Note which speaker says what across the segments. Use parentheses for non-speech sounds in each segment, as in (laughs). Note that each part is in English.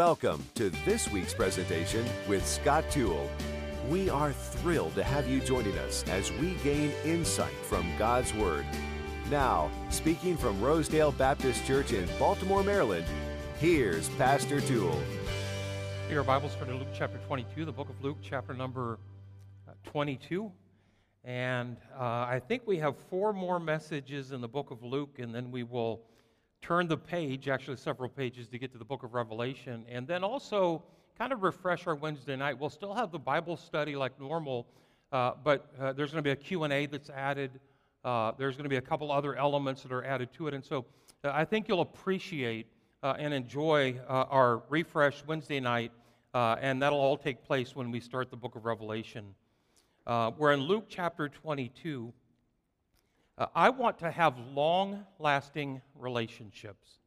Speaker 1: Welcome to this week's presentation with Scott Toole. We are thrilled to have you joining us as we gain insight from God's Word. Now, speaking from Rosedale Baptist Church in Baltimore, Maryland, here's Pastor Toole.
Speaker 2: Take our Bibles for Luke chapter 22, the book of Luke, chapter number uh, 22. And uh, I think we have four more messages in the book of Luke, and then we will turn the page, actually several pages, to get to the book of Revelation. And then also kind of refresh our Wednesday night. We'll still have the Bible study like normal, uh, but uh, there's going to be a Q&A that's added. Uh, there's going to be a couple other elements that are added to it. And so uh, I think you'll appreciate uh, and enjoy uh, our refresh Wednesday night, and that'll all take place when we start the book of Revelation. we're in Luke chapter 22. Uh, I want to have long lasting relationships.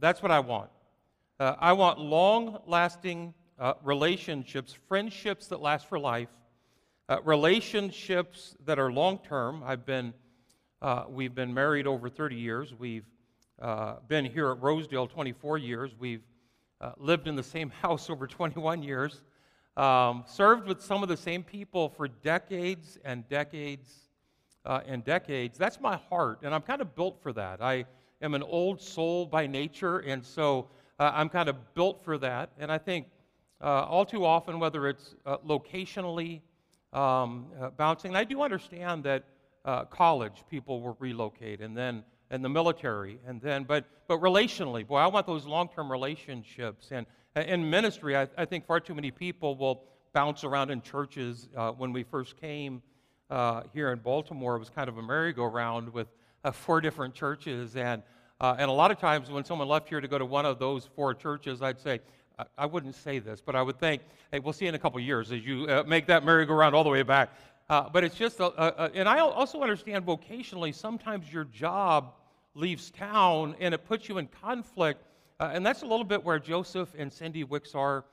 Speaker 2: That's what I want. Uh, I want long lasting uh, relationships, friendships that last for life, uh, relationships that are long term. I've been, uh, we've been married over 30 years. We've uh, been here at Rosedale 24 years. We've lived in the same (laughs) house over 21 years. Um, served with some of the same people for decades and decades uh, and decades. That's my heart, and I'm kind of built for that. I am an old soul by nature, and so uh, I'm kind of built for that. And I think uh, all too often, whether it's uh, locationally um, uh, bouncing, I do understand that uh, college people will relocate, and then and the military, and then but but relationally, boy, I want those long-term relationships. And in ministry, I, I think far too many people will bounce around in churches. when we first came uh, here in Baltimore was kind of a merry-go-round with uh, four different churches. And, uh, and a lot of times when someone left here to go to one of those four churches, I'd say, I, I wouldn't say this, but I would think, hey, we'll see in a couple years as you uh, make that merry-go-round all the way back. Uh, but it's just, a, a, a, and I also understand vocationally, sometimes your job leaves town and it puts you in conflict. Uh, and that's a little bit where Joseph and Cindy Wicks are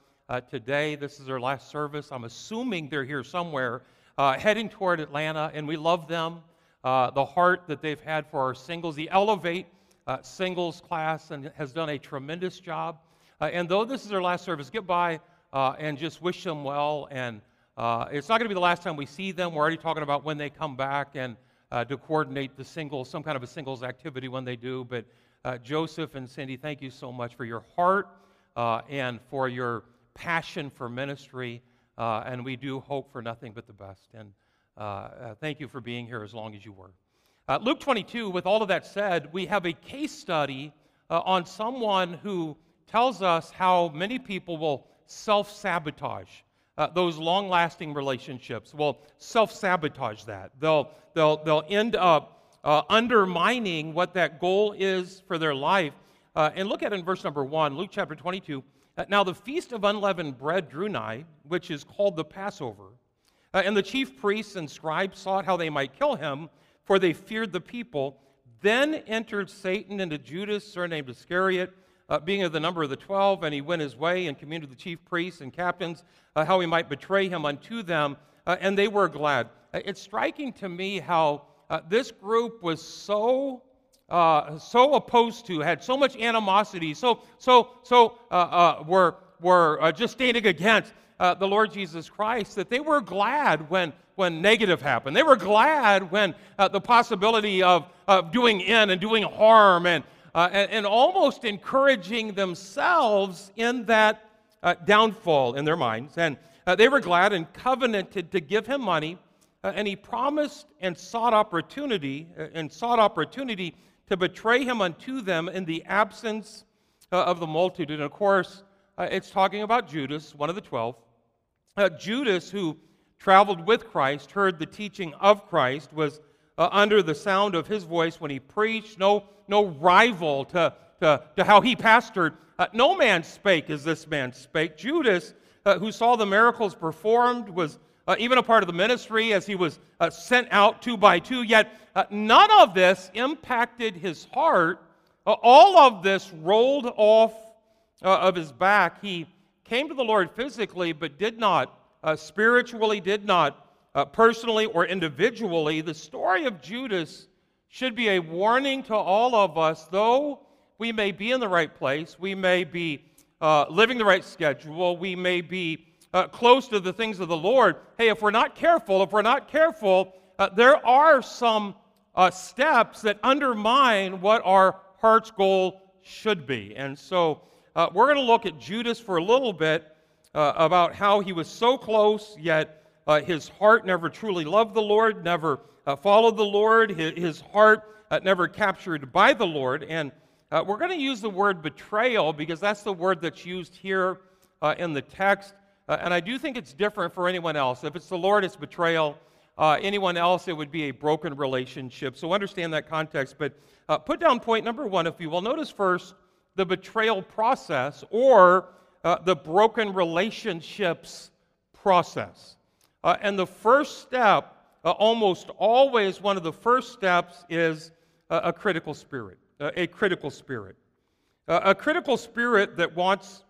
Speaker 2: today. This is their last service. I'm assuming they're here somewhere uh, heading toward Atlanta, and we love them. Uh, the heart that they've had for our singles, the Elevate uh, singles class, and has done a tremendous job. Uh, and though this is their last service, get by uh, and just wish them well. And uh, it's not going to be the last time we see them. We're already talking about when they come back and to coordinate the singles, some kind of a singles activity when they do. But Joseph and Cindy, thank you so much for your heart and for your passion for ministry. Uh, and we do hope for nothing but the best. And uh, uh, thank you for being here as long as you were. Uh, Luke 22, with all of that said, we have a case study uh, on someone who tells us how many people will self sabotage uh, those long lasting relationships, will self sabotage that. They'll, they'll, they'll end up undermining what that goal is for their life. and look at in verse number one, Luke chapter 22. Uh, now, the feast of unleavened bread drew nigh, which is called the Passover. Uh, and the chief priests and scribes sought how they might kill him, for they feared the people. Then entered Satan into Judas, surnamed Iscariot, uh, being of the number of the twelve, and he went his way and communed with the chief priests and captains uh, how he might betray him unto them, uh, and they were glad. Uh, it's striking to me how this group was so uh, so opposed to, had so much animosity, so, so, so uh, uh, were, were uh, just standing against uh, the Lord Jesus Christ that they were glad when, when negative happened. They were glad when uh, the possibility of, of doing in and doing harm and, and, and, almost encouraging themselves in that downfall in their minds. And they were glad and covenanted to give him money. and he promised and sought opportunity and sought opportunity to betray him unto them in the absence uh, of the multitude. And of course, uh, it's talking about Judas, one of the twelve. Uh, Judas, who traveled with Christ, heard the teaching of Christ, was uh, under the sound of his voice when he preached, no, no rival to, to, to how he pastored. Uh, no man spake as this man spake. Judas, uh, who saw the miracles performed, was uh, even a part of the ministry as he was uh, sent out two by two. Yet uh, none of this impacted his heart. Uh, all of this rolled off uh, of his back. He came to the Lord physically, but did not uh, spiritually, did not personally or individually. The story of Judas should be a warning to all of us, though we may be in the right place, we may be living the right schedule. We may be uh, close to the things of the Lord. Hey, if we're not careful, if we're not careful, uh, there are some uh, steps that undermine what our heart's goal should be. And so uh, we're going to look at Judas for a little bit uh, about how he was so close, yet uh, his heart never truly loved the Lord, never followed the Lord, his, his heart never captured by the Lord. And we're going to use the word betrayal because that's the word that's used here in the text. And I do think it's different for anyone else. If it's the Lord, it's betrayal. anyone else, it would be a broken relationship. So understand that context. But put down point number one, if you will. Notice first the betrayal process or uh, the broken relationships process. Uh, and the first step, uh, almost always one of the first steps, is a critical spirit. a critical spirit. a critical spirit that wants,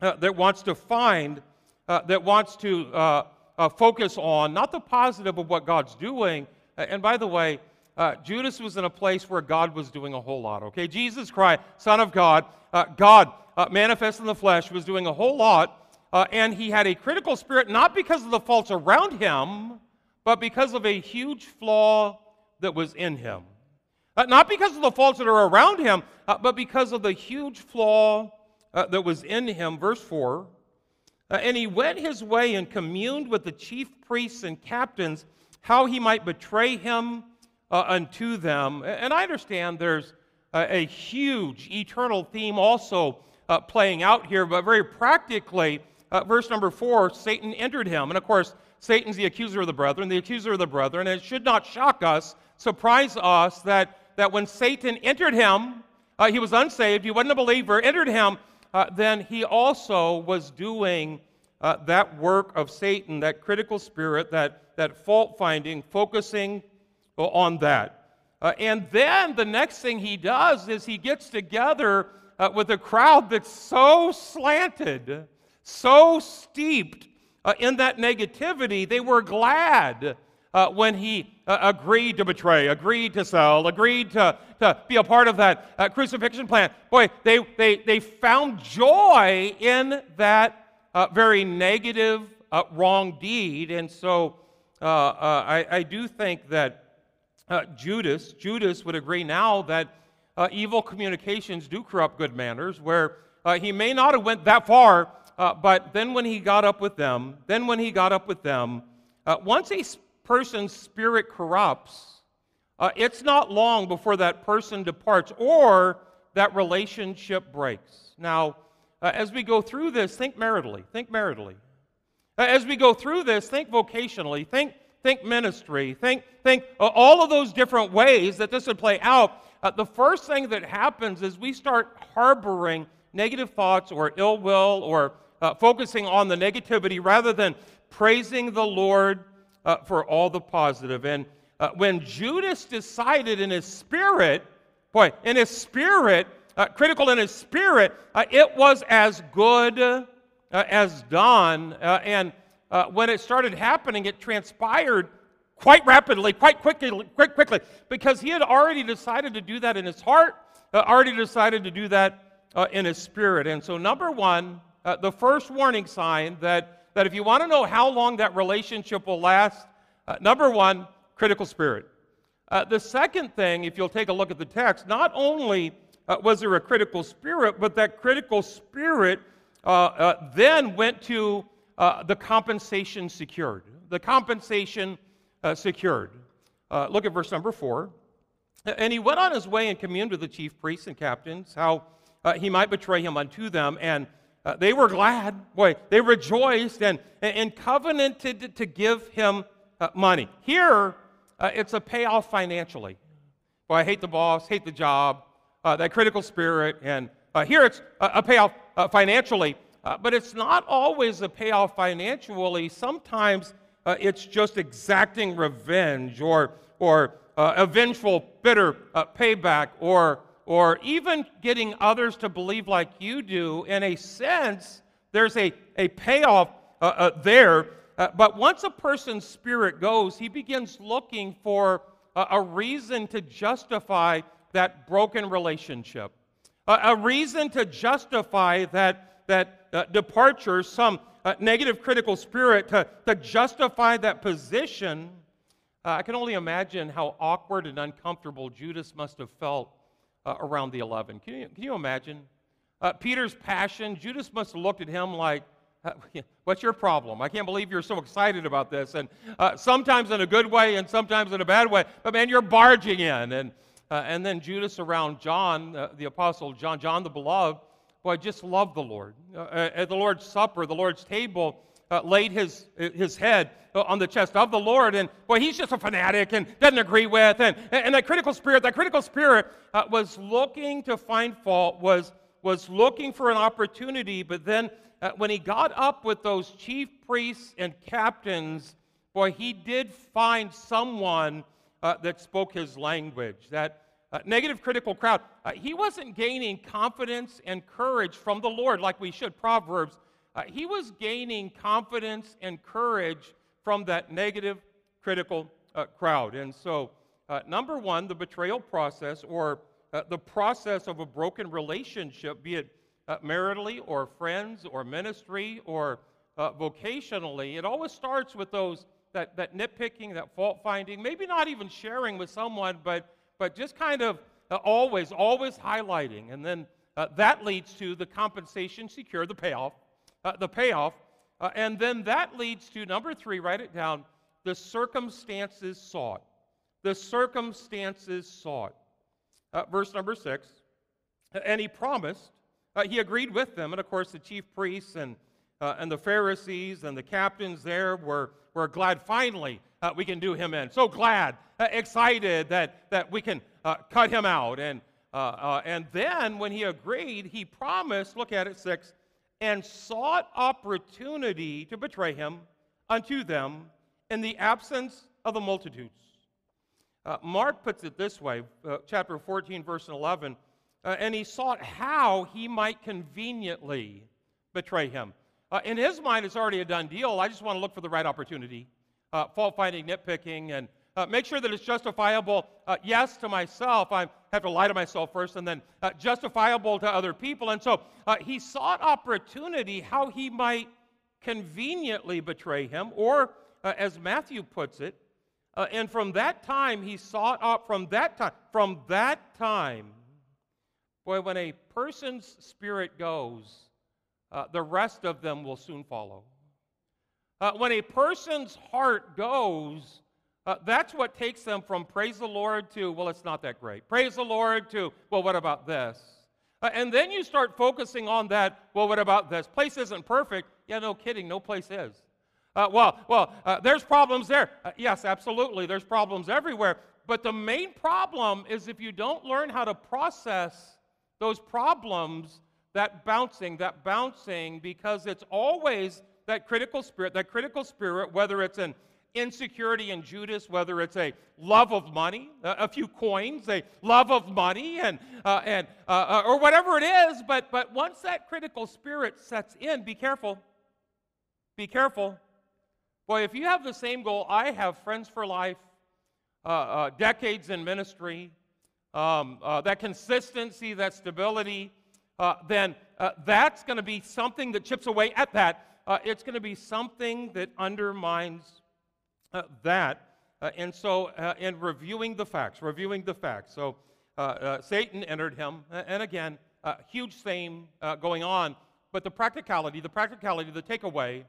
Speaker 2: uh, that wants to find, uh, that wants to uh, focus on not the positive of what God's doing. and by the way, Judas was in a place where God was doing a whole lot, okay? Jesus Christ, Son of God, God uh, manifest in the flesh, was doing a whole lot, uh, and he had a critical spirit not because of the faults around him, but because of a huge flaw that was in him. Uh, not because of the faults that are around him, uh, but because of the huge flaw uh, that was in him. Verse 4 uh, And he went his way and communed with the chief priests and captains how he might betray him unto them. And I understand there's a huge eternal theme also uh, playing out here, but very practically, uh, verse number four Satan entered him. And of course, Satan's the accuser of the brethren, the accuser of the brethren. And it should not shock us, surprise us, that, that when Satan entered him, uh, he was unsaved, he wasn't a believer, entered him, uh, then he also was doing uh, that work of Satan, that critical spirit, that, that fault finding, focusing on that. Uh, and then the next thing he does is he gets together uh, with a crowd that's so slanted, so steeped uh, in that negativity, they were glad uh, when he uh, agreed to betray, agreed to sell, agreed to, to be a part of that uh, crucifixion plan. Boy, they, they, they found joy in that uh, very negative, wrong deed. And so I, I, do think that Judas, Judas would agree now that uh, evil communications do corrupt good manners, where uh, he may not have went that far, uh, but then when he got up with them, then when he got up with them, uh, once a person's spirit corrupts, uh, it's not long before that person departs or that relationship breaks. Now, uh, as we go through this, think maritally. Think maritally. As we go through this, think vocationally. Think, think ministry. Think, think all of those different ways that this would play out uh, the first thing that happens is we start harboring negative thoughts or ill will or uh, focusing on the negativity rather than praising the Lord uh, for all the positive. And uh, when Judas decided in his spirit, boy, in his spirit, uh, critical in his spirit, uh, it was as good as done. and when it started happening, it transpired quite rapidly, quite quickly, quick, quickly, because he had already decided to do that in his heart, uh, already decided to do that uh, in his spirit. And so, number one, uh, the first warning sign that, that if you want to know how long that relationship will last, uh, number one, critical spirit. Uh, the second thing, if you'll take a look at the text, not only uh, was there a critical spirit, but that critical spirit then went to the compensation secured. The compensation uh, secured. Uh, look at verse number four. And he went on his way and communed with the chief priests and captains, how uh, he might betray him unto them. And uh, they were glad, boy, they rejoiced and, and covenanted to give him uh, money. Here, uh, it's a payoff financially. Boy, I hate the boss, hate the job, that critical spirit. And here it's a, a payoff financially. but it's not always a payoff financially. Sometimes uh, it's just exacting revenge or, or uh, a vengeful, bitter uh, payback or, or even getting others to believe like you do. In a sense, there's a, a payoff uh, uh, there. Uh, but once a person's spirit goes, he begins looking for a reason to justify that broken relationship, a reason to justify that that uh, departure, some uh, negative critical spirit to, to justify that position, uh, I can only imagine how awkward and uncomfortable Judas must have felt uh, around the 11. Can you, can you imagine? Uh, Peter's passion, Judas must have looked at him like, uh, What's your problem? I can't believe you're so excited about this. And uh, sometimes in a good way and sometimes in a bad way. But man, you're barging in. And, uh, and then Judas around John, uh, the apostle John, John the beloved, boy, just love the Lord. At the Lord's Supper, the Lord's table, uh, laid his, his head on the chest of the Lord. And boy, he's just a fanatic and doesn't agree with. And, and that critical spirit, that critical spirit was looking to find fault, was, was looking for an opportunity, but then uh, when he got up with those chief priests and captains, boy, he did find someone uh, that spoke his language. That uh, negative critical crowd, uh, he wasn't gaining confidence and courage from the Lord like we should, Proverbs. Uh, he was gaining confidence and courage from that negative critical uh, crowd. And so, number one, the betrayal process or the process of a broken relationship, be it uh, maritally or friends or ministry or uh, vocationally, it always starts with those that, that nitpicking, that fault finding, maybe not even sharing with someone, but, but just kind of uh, always, always highlighting. And then uh, that leads to the compensation secure, the payoff, uh, the payoff. Uh, and then that leads to number three, write it down, the circumstances sought. The circumstances sought. verse number six. And he promised uh, he agreed with them. And of course, the chief priests and, uh, and the Pharisees and the captains there were, were glad finally uh, we can do him in. So glad, uh, excited that, that we can uh, cut him out. And, uh, and then when he agreed, he promised, look at it, six, and sought opportunity to betray him unto them in the absence of the multitudes. Mark puts it this way, chapter 14, verse 11 uh, and he sought how he might conveniently betray him. Uh, in his mind, it's already a done deal. I just want to look for the right opportunity. Uh, fault finding, nitpicking, and uh, make sure that it's justifiable. Uh, yes, to myself, I have to lie to myself first, and then uh, justifiable to other people. And so he sought opportunity how he might conveniently betray him, or as Matthew puts it, and from that time he sought out from that time, from that time Boy, when a person's spirit goes, uh, the rest of them will soon follow. Uh, when a person's heart goes, uh, that's what takes them from praise the Lord to, well, it's not that great. Praise the Lord to, well, what about this? Uh, and then you start focusing on that, well, what about this? Place isn't perfect. Yeah, no kidding, no place is. Uh, well, well, uh, there's problems there. yes, absolutely, there's problems everywhere. But the main problem is if you don't learn how to process those problems, that bouncing, that bouncing, because it's always that critical spirit, that critical spirit, whether it's an insecurity in Judas, whether it's a love of money, a few coins, a love of money, and, uh, and, uh, uh, or whatever it is. But, but once that critical spirit sets in, be careful. Be careful. Boy, if you have the same goal, I have friends for life, uh, uh, decades in ministry, um, uh, that consistency, that stability, then that's going to be something that chips away at that. It's going to be something that undermines Uh, that. Uh, and so, uh, in reviewing the facts, reviewing the facts, so uh, Satan entered him, and again, huge theme going on, but the practicality, the practicality, the takeaway,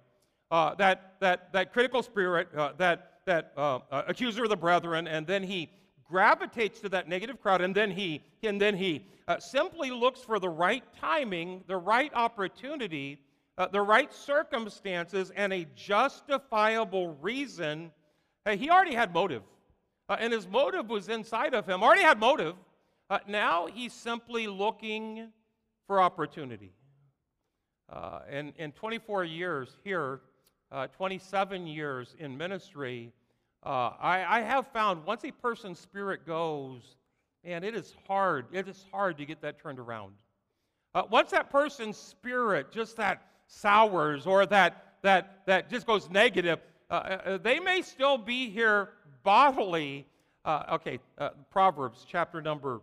Speaker 2: that, that, that critical spirit, that, that accuser of the brethren, and then he gravitates to that negative crowd and then he and then he uh, simply looks for the right timing the right opportunity uh, the right circumstances and a justifiable reason hey, he already had motive uh, and his motive was inside of him already had motive uh, now he's simply looking for opportunity uh, and in 24 years here uh, 27 years in ministry uh, I, I, have found once a person's spirit goes, and it is hard. It is hard to get that turned around. Uh, once that person's spirit just that sours or that that that just goes negative, uh, uh they may still be here bodily. Uh, okay, uh, Proverbs chapter number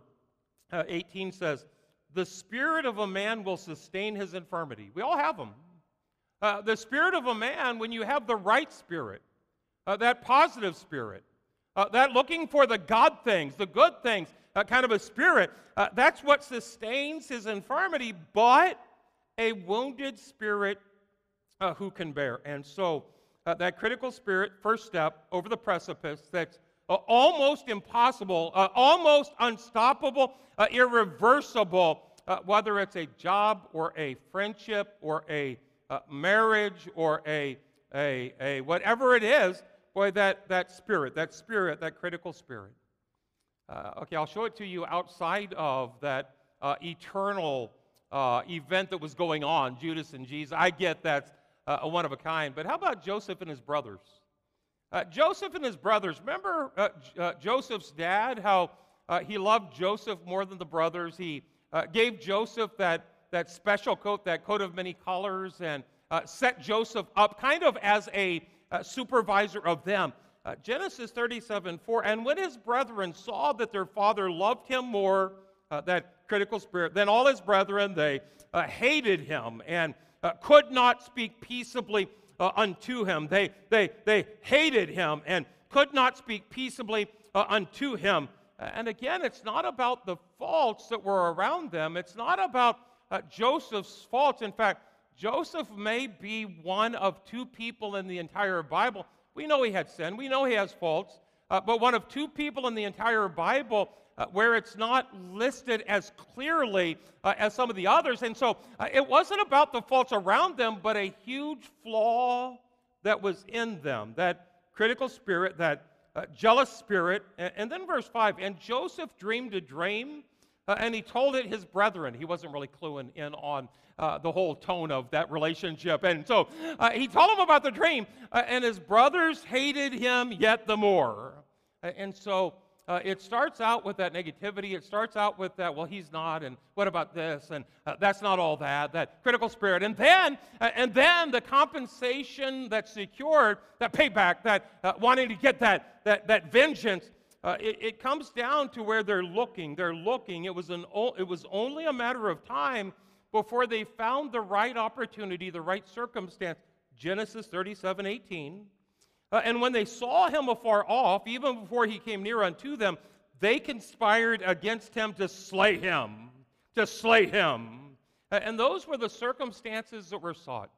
Speaker 2: 18 says, the spirit of a man will sustain his infirmity. We all have them. Uh, the spirit of a man, when you have the right spirit, uh, that positive spirit, uh, that looking for the God things, the good things, uh, kind of a spirit, uh, that's what sustains his infirmity, but a wounded spirit uh, who can bear. And so, that critical spirit, first step over the precipice, that's almost impossible, almost unstoppable, irreversible, whether it's a job or a friendship or a marriage or a, a, a whatever it is, boy, that, that spirit, that spirit, that critical spirit. Uh, okay, I'll show it to you outside of that uh, eternal uh, event that was going on, Judas and Jesus. I get that's uh, a one of a kind. But how about Joseph and his brothers? Uh, Joseph and his brothers. Remember uh, Joseph's dad, how he loved Joseph more than the brothers? He gave Joseph that, that special coat, that coat of many colors, and set Joseph up kind of as a uh, supervisor of them. Uh, Genesis 37 4. And when his brethren saw that their father loved him more, uh, that critical spirit, Then all his brethren, they uh, hated him and uh, could not speak peaceably uh, unto him. They, they, they hated him and could not speak peaceably unto him. And again, it's not about the faults that were around them. It's not about Joseph's faults. In fact, Joseph may be one of two people in the entire Bible. We know he had sin, we know he has faults, uh, but one of two people in the entire Bible uh, where it's not listed as clearly uh, as some of the others. And so uh, it wasn't about the faults around them, but a huge flaw that was in them that critical spirit, that uh, jealous spirit. And, and, then verse 5 And Joseph dreamed a dream. Uh, and he told it his brethren. He wasn't really cluing in on uh, the whole tone of that relationship. And so he told him about the dream, and his brothers hated him yet the more. And so uh, it starts out with that negativity. It starts out with that, well, he's not, and what about this? And uh, that's not all that, that critical spirit. And then, uh, and then the compensation that's secured, that payback, that wanting to get that, that, that vengeance, uh, it, it, comes down to where they're looking. They're looking. It was, an, it was only a matter of time before they found the right opportunity, the right circumstance. Genesis 37 18. Uh, and when they saw him afar off, even before he came near unto them, they conspired against him to slay him, to slay him. Uh, and those were the circumstances that were sought.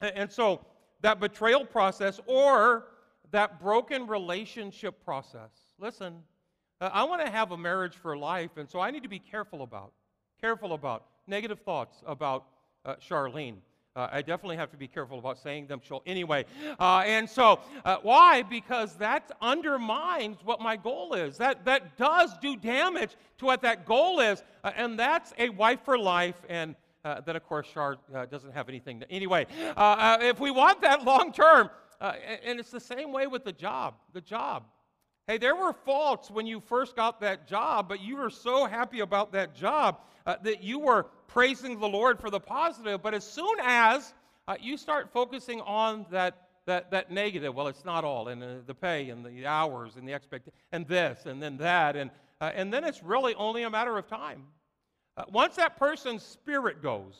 Speaker 2: And so that betrayal process or that broken relationship process. Listen, uh, I want to have a marriage for life, and so I need to be careful about, careful about negative thoughts about uh, Charlene. Uh, I definitely have to be careful about saying them she'll anyway. Uh, and so, uh, why? Because that undermines what my goal is. That, that does do damage to what that goal is. Uh, and that's a wife for life. And uh, that, of course, Char uh, doesn't have anything to. Anyway, if we want that long term, and it's the same way with the job. The job. Hey, there were faults when you first got that job, but you were so happy about that job uh, that you were praising the Lord for the positive. But as soon as uh, you start focusing on that, that, that negative, well, it's not all, and uh, the pay and the hours and the expectation, and this and then that, and, uh, and then it's really only a matter of time. Uh, once that person's spirit goes,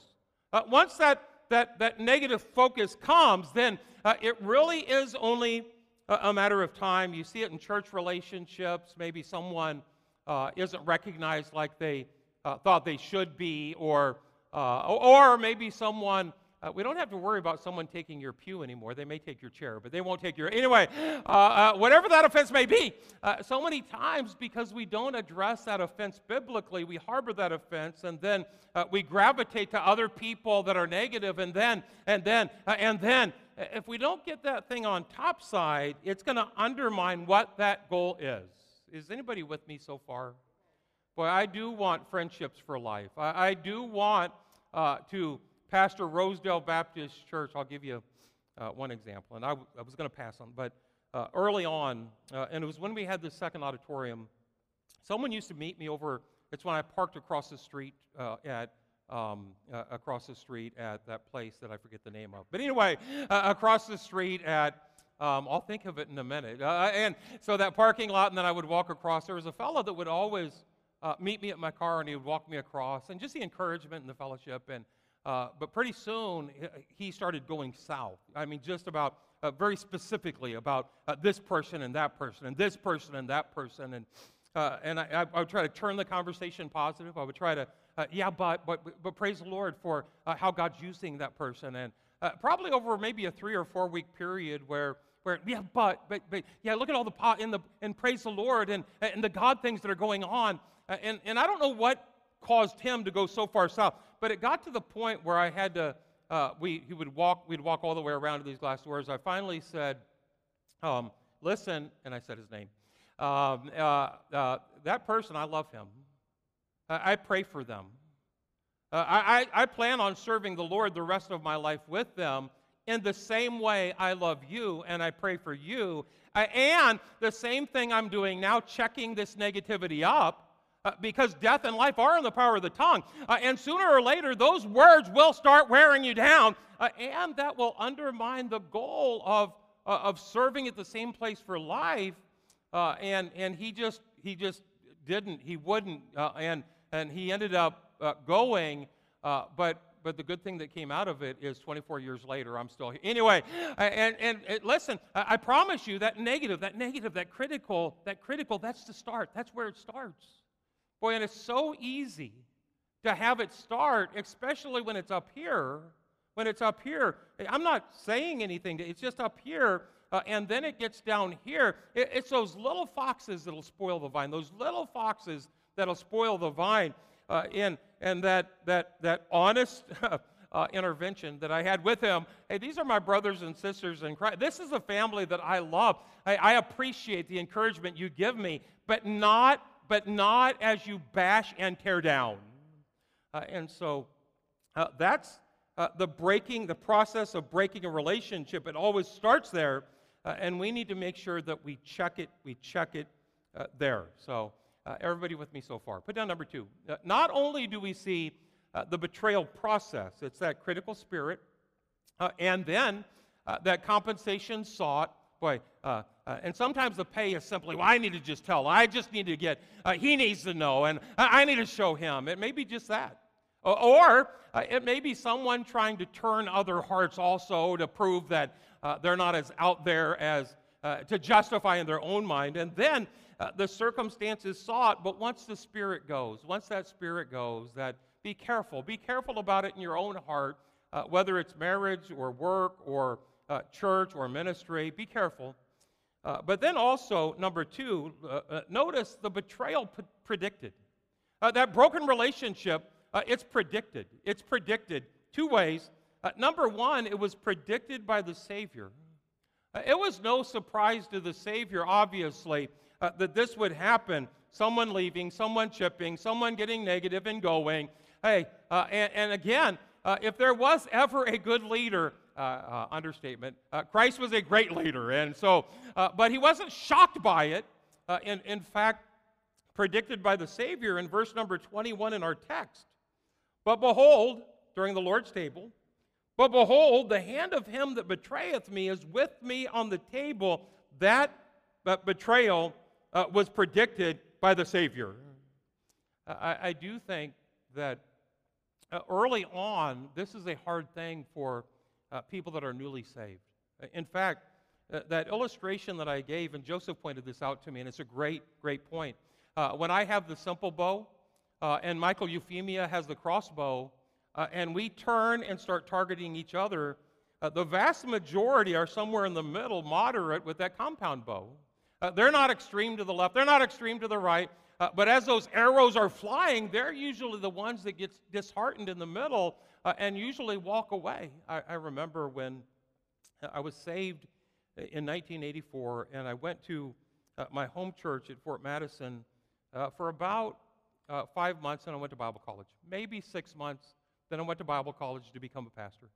Speaker 2: uh, once that, that, that negative focus comes, then it really is only a matter of time. You see it in church relationships. Maybe someone uh, isn't recognized like they uh, thought they should be, or, uh, or maybe someone. Uh, we don't have to worry about someone taking your pew anymore. They may take your chair, but they won't take your. Anyway, uh, uh, whatever that offense may be, so many times because we don't address that offense biblically, we harbor that offense, and then we gravitate to other people that are negative, and then, and then, and then, if we don't get that thing on top side, it's going to undermine what that goal is. Is anybody with me so far? Boy, I do want friendships for life. I, I do want uh, to pastor Rosedale Baptist Church. I'll give you uh, one example, and I, w- I was going to pass on, but uh, early on, uh, and it was when we had the second auditorium, someone used to meet me over. It's when I parked across the street uh, at um, uh, across the street at that place that I forget the name of. But anyway, uh, across the street at, um, I'll think of it in a minute. Uh, and so that parking lot, and then I would walk across. There was a fellow that would always uh, meet me at my car and he would walk me across, and just the encouragement and the fellowship. And uh, but pretty soon he started going south. I mean, just about uh, very specifically about uh, this person and that person and this person and that person. And uh, and I, I, would try to turn the conversation positive. I would try to, uh, yeah, but, but, but praise the Lord for how God's using that person. And probably over maybe a three or four week period where where yeah but but but yeah look at all the pot in the and praise the lord and and the god things that are going on uh, and, and I don't know what caused him to go so far south, but it got to the point where I had to, uh, we, he would walk, we'd walk all the way around to these glass doors. I finally said, um, listen, and I said his name. Um, uh, uh, that person, I love him. I, I pray for them. Uh, I, I plan on serving the Lord the rest of my life with them in the same way I love you and I pray for you. Uh, and the same thing I'm doing now, checking this negativity up uh, because death and life are in the power of the tongue. Uh, and sooner or later, those words will start wearing you down, uh, and that will undermine the goal of, uh, of serving at the same place for life. Uh, and, and he just he just didn't, he wouldn't, uh, and, and he ended up going. but but the good thing that came out of it is 24 years later, I'm still here. Anyway, and, and, and listen, I promise you that negative, that negative, that critical, that critical, that's the start. That's where it starts. Boy, and it's so easy to have it start, especially when it's up here. When it's up here, I'm not saying anything, it's just up here, uh, and then it gets down here. It, it's those little foxes that'll spoil the vine, those little foxes that'll spoil the vine. Uh, in, and that, that, that honest (laughs) uh, intervention that I had with him. Hey, these are my brothers and sisters in Christ. This is a family that I love. I, I appreciate the encouragement you give me, but not but not as you bash and tear down. Uh, and so uh, that's uh, the breaking, the process of breaking a relationship. It always starts there, uh, and we need to make sure that we check it, we check it uh, there. So, uh, everybody with me so far. Put down number two. not only do we see the betrayal process, it's that critical spirit, and then that compensation sought Boy, uh, uh, and sometimes the pay is simply, well, I need to just tell. I just need to get, uh, he needs to know, and I, I, need to show him. It may be just that. Or uh, it may be someone trying to turn other hearts also to prove that uh, they're not as out there as uh, to justify in their own mind. And then the circumstances sought, but once the Spirit goes, once that Spirit goes, that be careful. Be careful about it in your own heart, whether it's marriage or work or uh, church or ministry. Be careful. Uh, but then also, number two, uh, uh notice the betrayal p- predicted. Uh, that broken relationship, uh, it's predicted. It's predicted two ways. number one, it was predicted by the Savior. it was no surprise to the Savior, obviously, that this would happen. Someone leaving, someone chipping, someone getting negative and going. Hey, and, and, again, if there was ever a good leader, uh, uh, understatement. Uh, Christ was a great leader, and so, uh, but he wasn't shocked by it. Uh, in, fact, predicted by the Savior in verse number 21 in our text. But behold, during the Lord's table, but behold, the hand of him that betrayeth me is with me on the table. That betrayal uh, was predicted by the Savior. I, I do think that early on, this is a hard thing for uh, people that are newly saved. Uh, in fact, uh, that illustration that I gave, and Joseph pointed this out to me, and it's a great, great point. Uh, when I have the simple bow, uh, and Michael Euphemia has the crossbow, uh, and we turn and start targeting each other, the vast majority are somewhere in the middle, moderate, with that compound bow. they're not extreme to the left, they're not extreme to the right. Uh, but as those arrows are flying, they're usually the ones that get disheartened in the middle uh, and usually walk away. I, I, remember when I was saved in 1984, and I went to uh, my home church at Fort Madison uh, for about uh, five months, and I went to Bible college. Maybe six months, then I went to Bible college to become a pastor.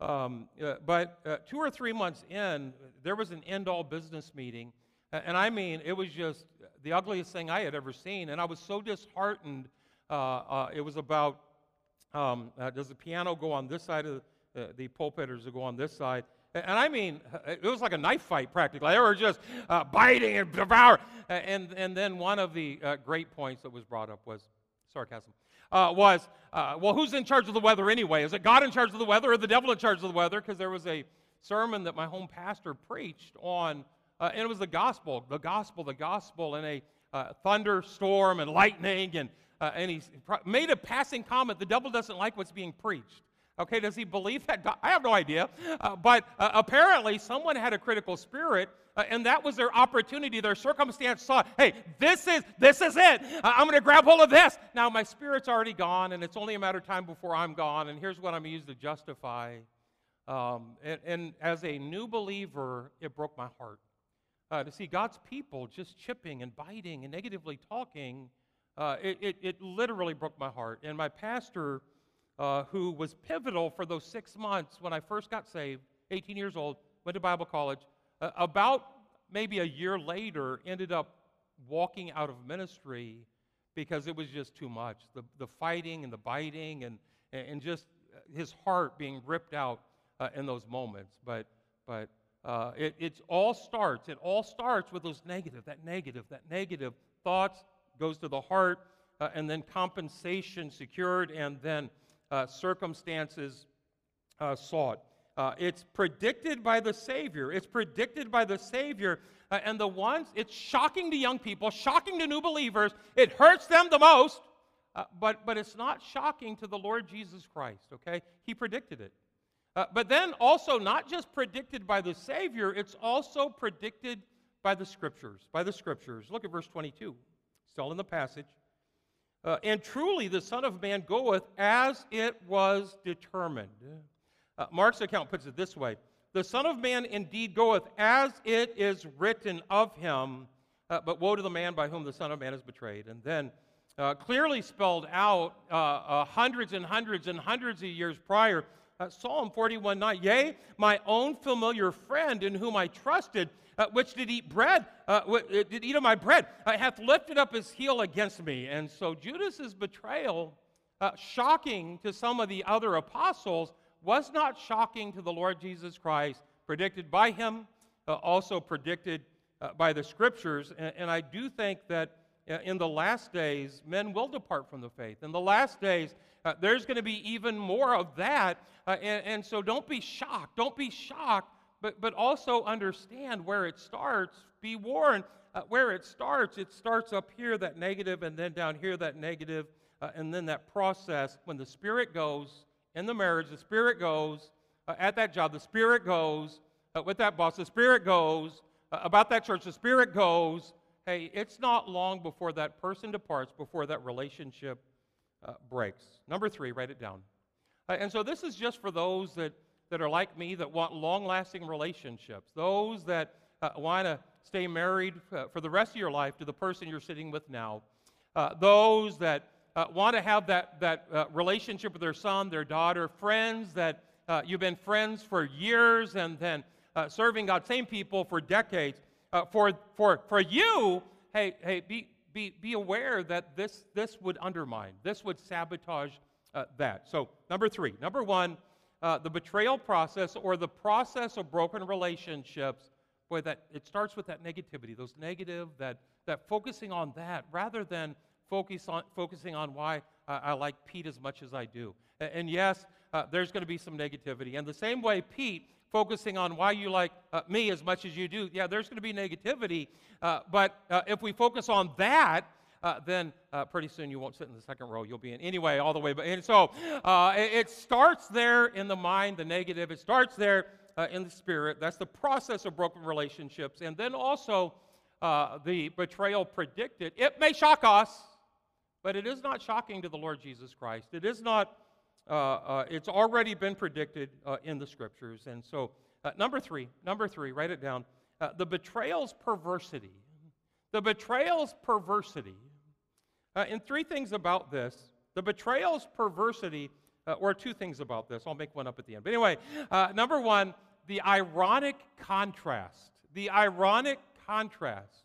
Speaker 2: Um, uh, but uh, two or three months in, there was an end all business meeting. And I mean, it was just the ugliest thing I had ever seen. And I was so disheartened. Uh, uh, it was about um, uh, does the piano go on this side of the, the does it go on this side. And I mean, it was like a knife fight practically. They were just uh, biting and devouring. And, and then one of the uh, great points that was brought up was sarcasm. Uh, was, uh, well, who's in charge of the weather anyway? Is it God in charge of the weather or the devil in charge of the weather? Because there was a sermon that my home pastor preached on, uh, and it was the gospel, the gospel, the gospel, in a uh, thunderstorm and lightning. And, and he made a passing comment the devil doesn't like what's being preached. Okay, does he believe that? I have no idea. Uh, but uh, apparently, someone had a critical spirit, uh, and that was their opportunity. Their circumstance saw, hey, this is this is it. I'm going to grab hold of this. Now my spirit's already gone, and it's only a matter of time before I'm gone. And here's what I'm used to justify. Um, and, and, as a new believer, it broke my heart uh, to see God's people just chipping and biting and negatively talking. Uh, it, it, it literally broke my heart. And my pastor uh, who was pivotal for those six months when I first got saved, 18 years old, went to Bible college. Uh, about maybe a year later, ended up walking out of ministry because it was just too much. The, the fighting and the biting and, and just his heart being ripped out uh, in those moments. But, but uh, it all starts, it all starts with those negative, that negative, that negative thoughts goes to the heart, uh, and then compensation secured, and then uh, circumstances uh, sought. Uh, it's predicted by the Savior. It's predicted by the Savior. Uh, and the ones, it's shocking to young people, shocking to new believers. It hurts them the most, but, but it's not shocking to the Lord Jesus Christ, okay? He predicted it. Uh, but then also, not just predicted by the Savior, it's also predicted by the Scriptures. By the Scriptures. Look at verse 22, still in the passage. Uh, and truly the Son of Man goeth as it was determined. Uh, Mark's account puts it this way The Son of Man indeed goeth as it is written of him, uh, but woe to the man by whom the Son of Man is betrayed. And then uh, clearly spelled out uh, uh, hundreds and hundreds and hundreds of years prior. Psalm 41 9, Yea, my own familiar friend in whom I trusted, uh, which did eat bread, uh, uh, did eat of my bread, uh, hath lifted up his heel against me. And so Judas's betrayal, uh, shocking to some of the other apostles, was not shocking to the Lord Jesus Christ, predicted by him, uh, also predicted by the scriptures. And, and, I do think that in the last days, men will depart from the faith. In the last days, there's going to be even more of that. And, and so don't be shocked. Don't be shocked but, but also understand where it starts. Be warned uh, where it starts. It starts up here, that negative, and then down here, that negative, uh, and then that process. When the Spirit goes in the marriage, the Spirit goes uh, at that job, the Spirit goes uh, with that boss, the Spirit goes uh, about that church, the Spirit goes. Hey, it's not long before that person departs, before that relationship uh, breaks. Number three, write it down. and so this is just for those that that are like me that want long lasting relationships, those that uh, want to stay married uh, for the rest of your life to the person you're sitting with now, uh, those that uh, want to have that, that uh, relationship with their son, their daughter, friends that uh, you've been friends for years and then serving God, same people for decades. for, for, for you, hey, hey be, be, be aware that this, this would undermine, this would sabotage that. So, number three. Number one, uh, the betrayal process or the process of broken relationships, boy, that it starts with that negativity, those negative, that, that focusing on that rather than focus on, focusing on why uh, I like Pete as much as I do. And, and yes, uh, there's going to be some negativity. And the same way, Pete, focusing on why you like uh, me as much as you do, yeah, there's going to be negativity. Uh, but uh, if we focus on that, uh, then uh, pretty soon you won't sit in the second row. You'll be in anyway, all the way. But and so uh, it, it, starts there in the mind, the negative. It starts there uh, in the spirit. That's the process of broken relationships, and then also uh, the betrayal predicted. It may shock us, but it is not shocking to the Lord Jesus Christ. It is not. Uh, it's already been predicted in the scriptures, and so number three. Number three. Write it down. the betrayal's perversity. The betrayal's perversity uh, and three things about this the betrayal's perversity, uh, or two things about this. I'll make one up at the end. But anyway, uh, number one, the ironic contrast. The ironic contrast.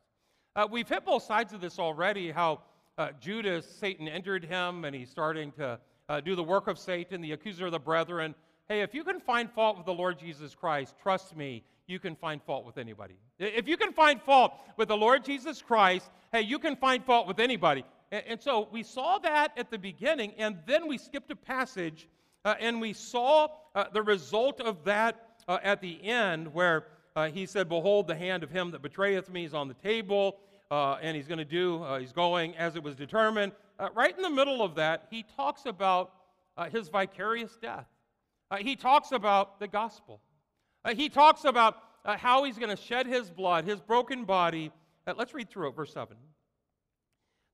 Speaker 2: Uh, we've hit both sides of this already how uh, Judas, Satan entered him, and he's starting to uh, do the work of Satan, the accuser of the brethren. Hey, if you can find fault with the Lord Jesus Christ, trust me, you can find fault with anybody. If you can find fault with the Lord Jesus Christ, hey, you can find fault with anybody. And, and so we saw that at the beginning, and then we skipped a passage uh, and we saw uh, the result of that uh, at the end where uh, he said, Behold, the hand of him that betrayeth me is on the table, uh, and he's going to do, uh, he's going as it was determined. right in the middle of that, he talks about his vicarious death. he talks about the gospel. he talks about how he's going to shed his blood, his broken body. let's read through it, verse 7.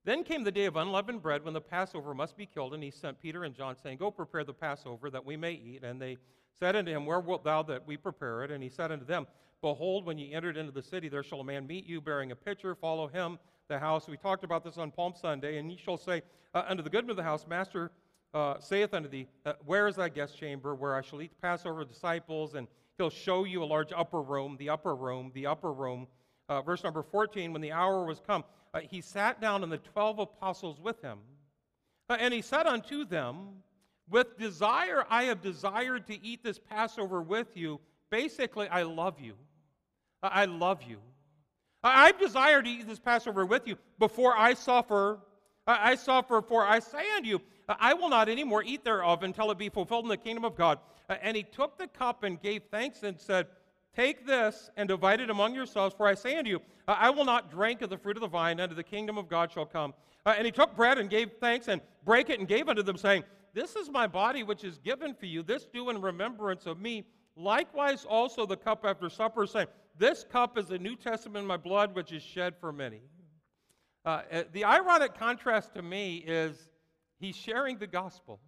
Speaker 2: Then came the day of unleavened bread when the Passover must be killed, and he sent Peter and John, saying, Go prepare the Passover that we may eat. And they said unto him, Where wilt thou that we prepare it? And he said unto them, Behold, when ye entered into the city, there shall a man meet you bearing a pitcher. Follow him the house. We talked about this on Palm Sunday. And ye shall say uh, unto the goodman of the house, Master uh, saith unto thee, uh, Where is thy guest chamber, where I shall eat the Passover disciples? And he'll show you a large upper room, the upper room, the upper room. Uh, verse number 14, when the hour was come, uh, he sat down and the twelve apostles with him. Uh, and he said unto them, With desire I have desired to eat this Passover with you. Basically, I love you. Uh, I love you. Uh, I've desired to eat this Passover with you before I suffer. Uh, I suffer, for I say unto you, I will not any more eat thereof until it be fulfilled in the kingdom of God. And he took the cup and gave thanks and said, Take this and divide it among yourselves, for I say unto you, I will not drink of the fruit of the vine unto the kingdom of God shall come. Uh, and he took bread and gave thanks and brake it and gave unto them, saying, This is my body which is given for you. This do in remembrance of me. Likewise also the cup after supper, saying, This cup is the New Testament in my blood which is shed for many. Uh, uh the ironic contrast to me is he's sharing the gospel.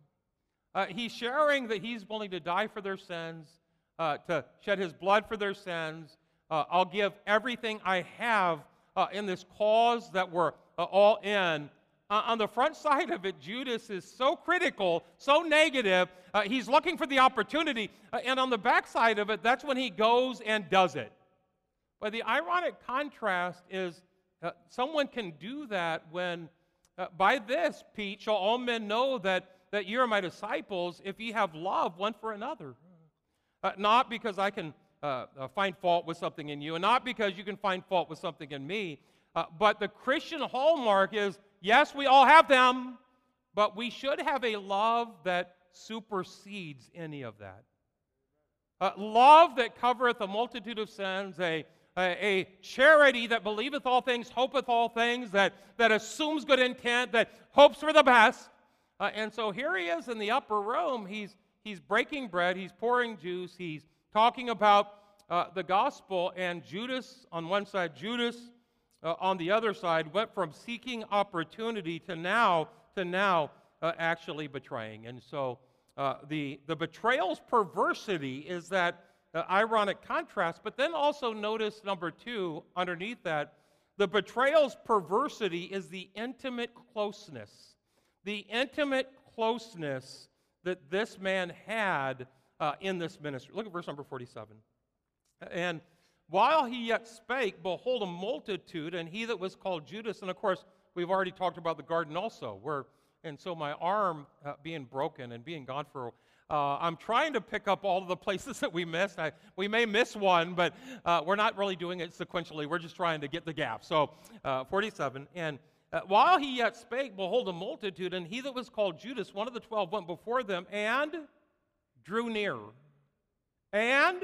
Speaker 2: Uh, he's sharing that he's willing to die for their sins uh, to shed his blood for their sins. Uh, I'll give everything I have uh, in this cause that we're uh, all in. Uh, on the front side of it, Judas is so critical, so negative. Uh, he's looking for the opportunity. and on the back side of it, that's when he goes and does it. But the ironic contrast is someone can do that when, by this, Pete, shall all men know that, that you are my disciples if ye have love one for another. Uh, not because I can uh, uh, find fault with something in you, and not because you can find fault with something in me, uh, but the Christian hallmark is yes, we all have them, but we should have a love that supersedes any of that. Love that covereth a multitude of sins, a, a, a, charity that believeth all things, hopeth all things, that, that assumes good intent, that hopes for the best. Uh, and so here he is in the upper room. He's, he's breaking bread, he's pouring juice, he's talking about uh, the gospel, and Judas on one side, Judas uh, on the other side went from seeking opportunity to now to now uh, actually betraying. And so uh, the the betrayal's perversity is that uh, ironic contrast. But then also notice number two underneath that, the betrayal's perversity is the intimate closeness. The intimate closeness that this man had uh, in this ministry. Look at verse number 47. And while he yet spake, behold, a multitude, and he that was called Judas, and of course, we've already talked about the garden also, where, and so my arm uh, being broken and being gone for uh, I'm trying to pick up all of the places (laughs) that we missed. I, we may miss one, but uh, we're not really doing it sequentially. We're just trying to get the gap. So, uh, 47. And uh, while he yet spake, behold, a multitude, and he that was called Judas, one of the twelve, went before them and drew near. And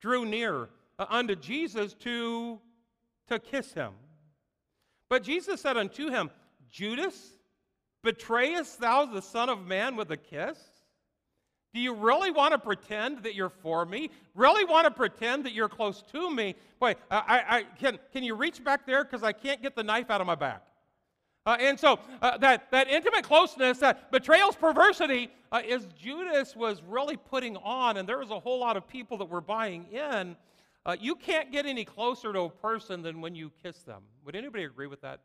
Speaker 2: drew near uh, unto Jesus to, to kiss him. But Jesus said unto him, Judas, betrayest thou the Son of Man with a kiss? Do you really want to pretend that you're for me? Really want to pretend that you're close to me? Wait, I, I, can, can you reach back there? Because I can't get the knife out of my back. Uh, and so uh, that, that intimate closeness, that betrayal's perversity, uh, is Judas was really putting on, and there was a whole lot of people that were buying in. Uh, you can't get any closer to a person than when you kiss them. Would anybody agree with that?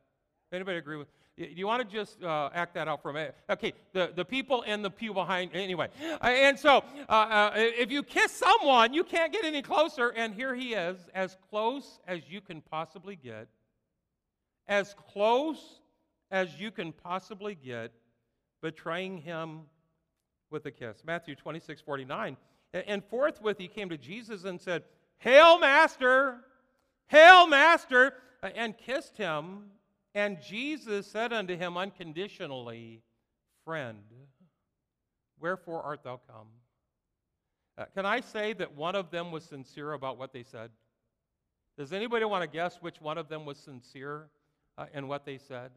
Speaker 2: Anybody agree with? Do you want to just uh, act that out for a minute? Okay, the, the people in the pew behind, anyway. Uh, and so, if you kiss someone, you can't get any closer. And here he is, as close as you can possibly get, as close as you can possibly get, betraying him with a kiss. Matthew 26, 49. And forthwith he came to Jesus and said, Hail, Master! Hail, Master! And kissed him. And Jesus said unto him unconditionally, Friend, wherefore art thou come? Uh, can I say that one of them was sincere about what they said? Does anybody want to guess which one of them was sincere uh, in what they said?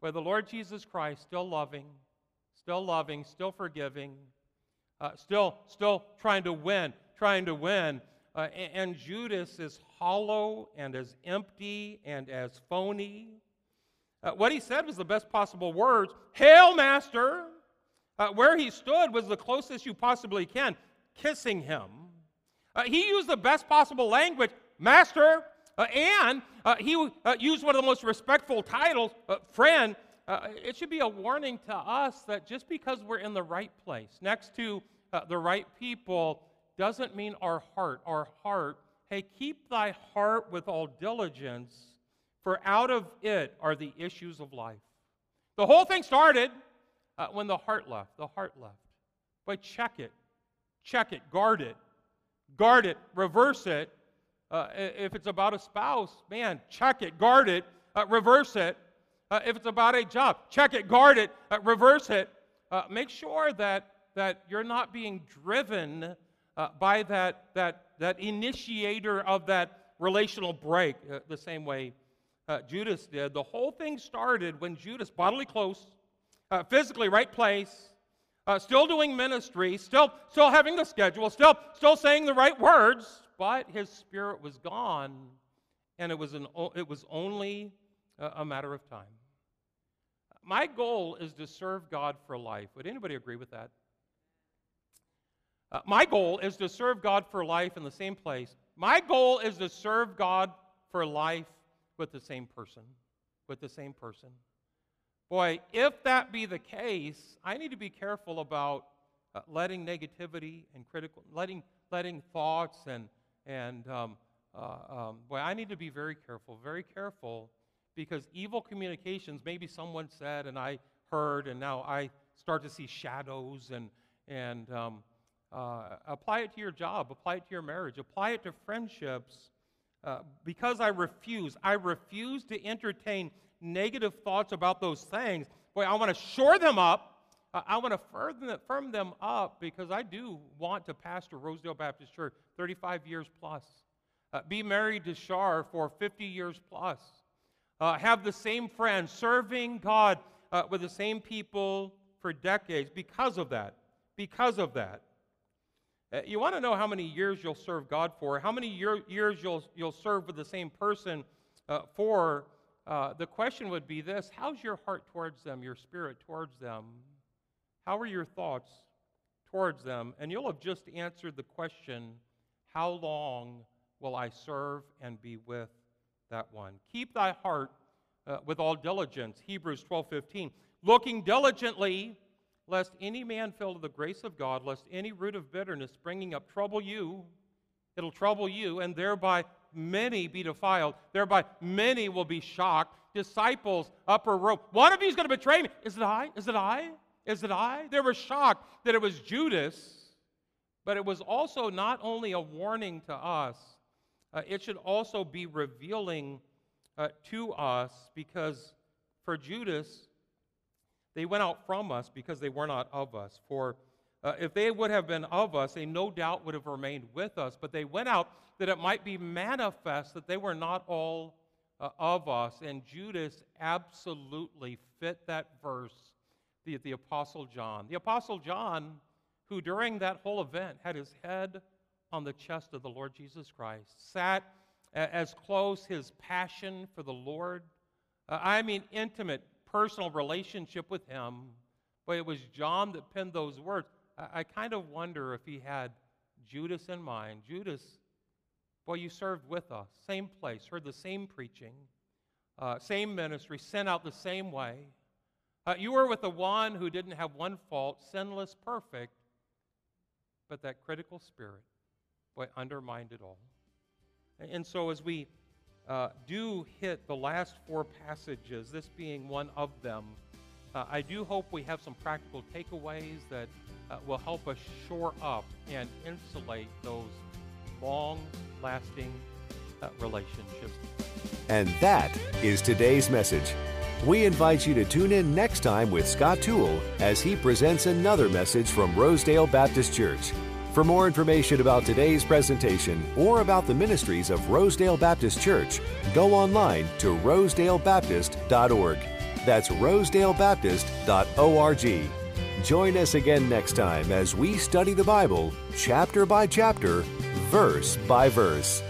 Speaker 2: Well, the Lord Jesus Christ, still loving, still loving, still forgiving, uh, still, still trying to win, trying to win. Uh, and, and Judas is hollow and as empty and as phony. Uh, what he said was the best possible words Hail, Master! Uh, where he stood was the closest you possibly can, kissing him. Uh, he used the best possible language, Master, uh, and uh, he uh, used one of the most respectful titles, friend. it should be a warning to us that just because we're in the right place, next to the right people, doesn't mean our heart, our heart, hey, keep thy heart with all diligence, for out of it are the issues of life. The whole thing started uh, when the heart left. The heart left. But check it, check it, guard it, guard it, reverse it. Uh, if it's about a spouse, man, check it, guard it, uh, reverse it. Uh, if it's about a job, check it, guard it, uh, reverse it. Uh, make sure that, that you're not being driven by that, that, that initiator of that relational break the same way Judas did. The whole thing started when Judas, bodily close, uh, physically right place, uh, still doing ministry, still, still having the schedule, still, still saying the right words, but his spirit was gone, and it was, an, it was only a matter of time. My goal is to serve God for life. Would anybody agree with that? Uh, my goal is to serve God for life in the same place. My goal is to serve God for life with the same person. With the same person. Boy, if that be the case, I need to be careful about uh, letting negativity and critical, letting, letting thoughts and, and um, uh, um, boy, I need to be very careful, very careful, because evil communications, maybe someone said and I heard, and now I start to see shadows and, and um, uh, apply it to your job, apply it to your marriage, apply it to friendships. Uh, because I refuse, I refuse to entertain negative thoughts about those things, boy, I want to shore them up. I want to firm them up because I do want to pastor Rosedale Baptist Church 35 years plus. Uh, be married to Shar for 50 years plus. Uh, have the same friends, serving God uh, with the same people for decades because of that. Because of that. Uh, you want to know how many years you'll serve God for, how many year, years you'll, you'll serve with the same person uh, for uh, the question would be this How's your heart towards them, your spirit towards them? How are your thoughts towards them? And you'll have just answered the question How long will I serve and be with that one? Keep thy heart uh, with all diligence. Hebrews 12 15. Looking diligently, lest any man fail to the grace of God, lest any root of bitterness springing up trouble you. It'll trouble you, and thereby many be defiled. Thereby many will be shocked. Disciples, upper room. One of you is going to betray me. Is it I? Is it I? Is it I? They were shocked that it was Judas, but it was also not only a warning to us, uh, it should also be revealing uh, to us because for Judas, they went out from us because they were not of us. For uh, if they would have been of us, they no doubt would have remained with us. But they went out that it might be manifest that they were not all uh, of us. And Judas absolutely fit that verse, the, the Apostle John. The Apostle John, who during that whole event had his head on the chest of the Lord Jesus Christ, sat as close his passion for the Lord. Uh, I mean, intimate, personal relationship with him. But it was John that penned those words. I, I kind of wonder if he had Judas in mind. Judas, boy, you served with us, same place, heard the same preaching, uh, same ministry, sent out the same way. Uh, you were with the one who didn't have one fault, sinless, perfect, but that critical spirit, boy, undermined it all. And so as we uh, do hit the last four passages, this being one of them, uh, I do hope we have some practical takeaways that uh, will help us shore up and insulate those long lasting uh, relationships.
Speaker 1: And that is today's message. We invite you to tune in next time with Scott Toole as he presents another message from Rosedale Baptist Church. For more information about today's presentation or about the ministries of Rosedale Baptist Church, go online to rosedalebaptist.org. That's rosedalebaptist.org. Join us again next time as we study the Bible chapter by chapter, verse by verse.